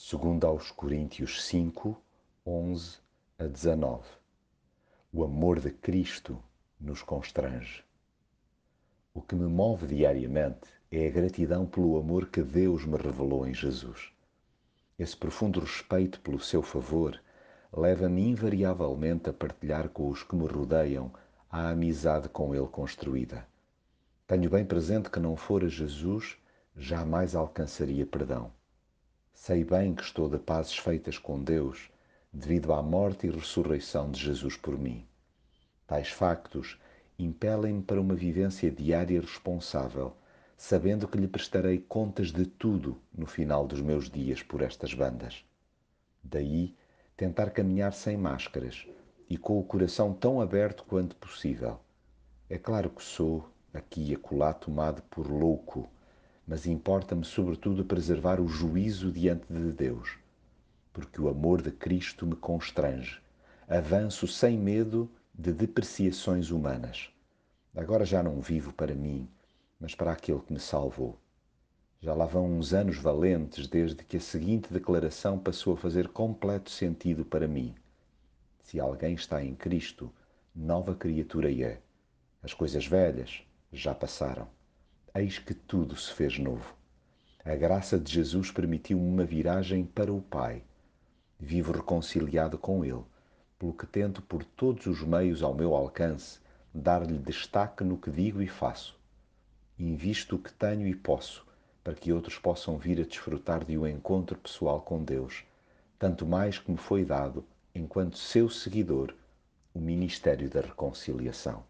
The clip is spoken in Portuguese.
Segundo aos Coríntios 5, 11 a 19. O amor de Cristo nos constrange. O que me move diariamente é a gratidão pelo amor que Deus me revelou em Jesus. Esse profundo respeito pelo seu favor leva-me invariavelmente a partilhar com os que me rodeiam a amizade com Ele construída. Tenho bem presente que não fora Jesus, jamais alcançaria perdão. Sei bem que estou de pazes feitas com Deus devido à morte e ressurreição de Jesus por mim. Tais factos impelem-me para uma vivência diária responsável, sabendo que lhe prestarei contas de tudo no final dos meus dias por estas bandas. Daí tentar caminhar sem máscaras e com o coração tão aberto quanto possível. É claro que sou, aqui e acolá, tomado por louco, mas importa-me sobretudo preservar o juízo diante de Deus porque o amor de Cristo me constrange. Avanço sem medo de depreciações humanas. Agora já não vivo para mim, mas para aquele que me salvou. Já lá vão uns anos valentes desde que a seguinte declaração passou a fazer completo sentido para mim. Se alguém está em Cristo, nova criatura é. As coisas velhas já passaram. Eis que tudo se fez novo. A graça de Jesus permitiu-me uma viragem para o Pai Vivo reconciliado com Ele, pelo que tento por todos os meios ao meu alcance dar-lhe destaque no que digo e faço. Invisto o que tenho e posso, para que outros possam vir a desfrutar de um encontro pessoal com Deus, tanto mais que me foi dado, enquanto seu seguidor, o ministério da reconciliação.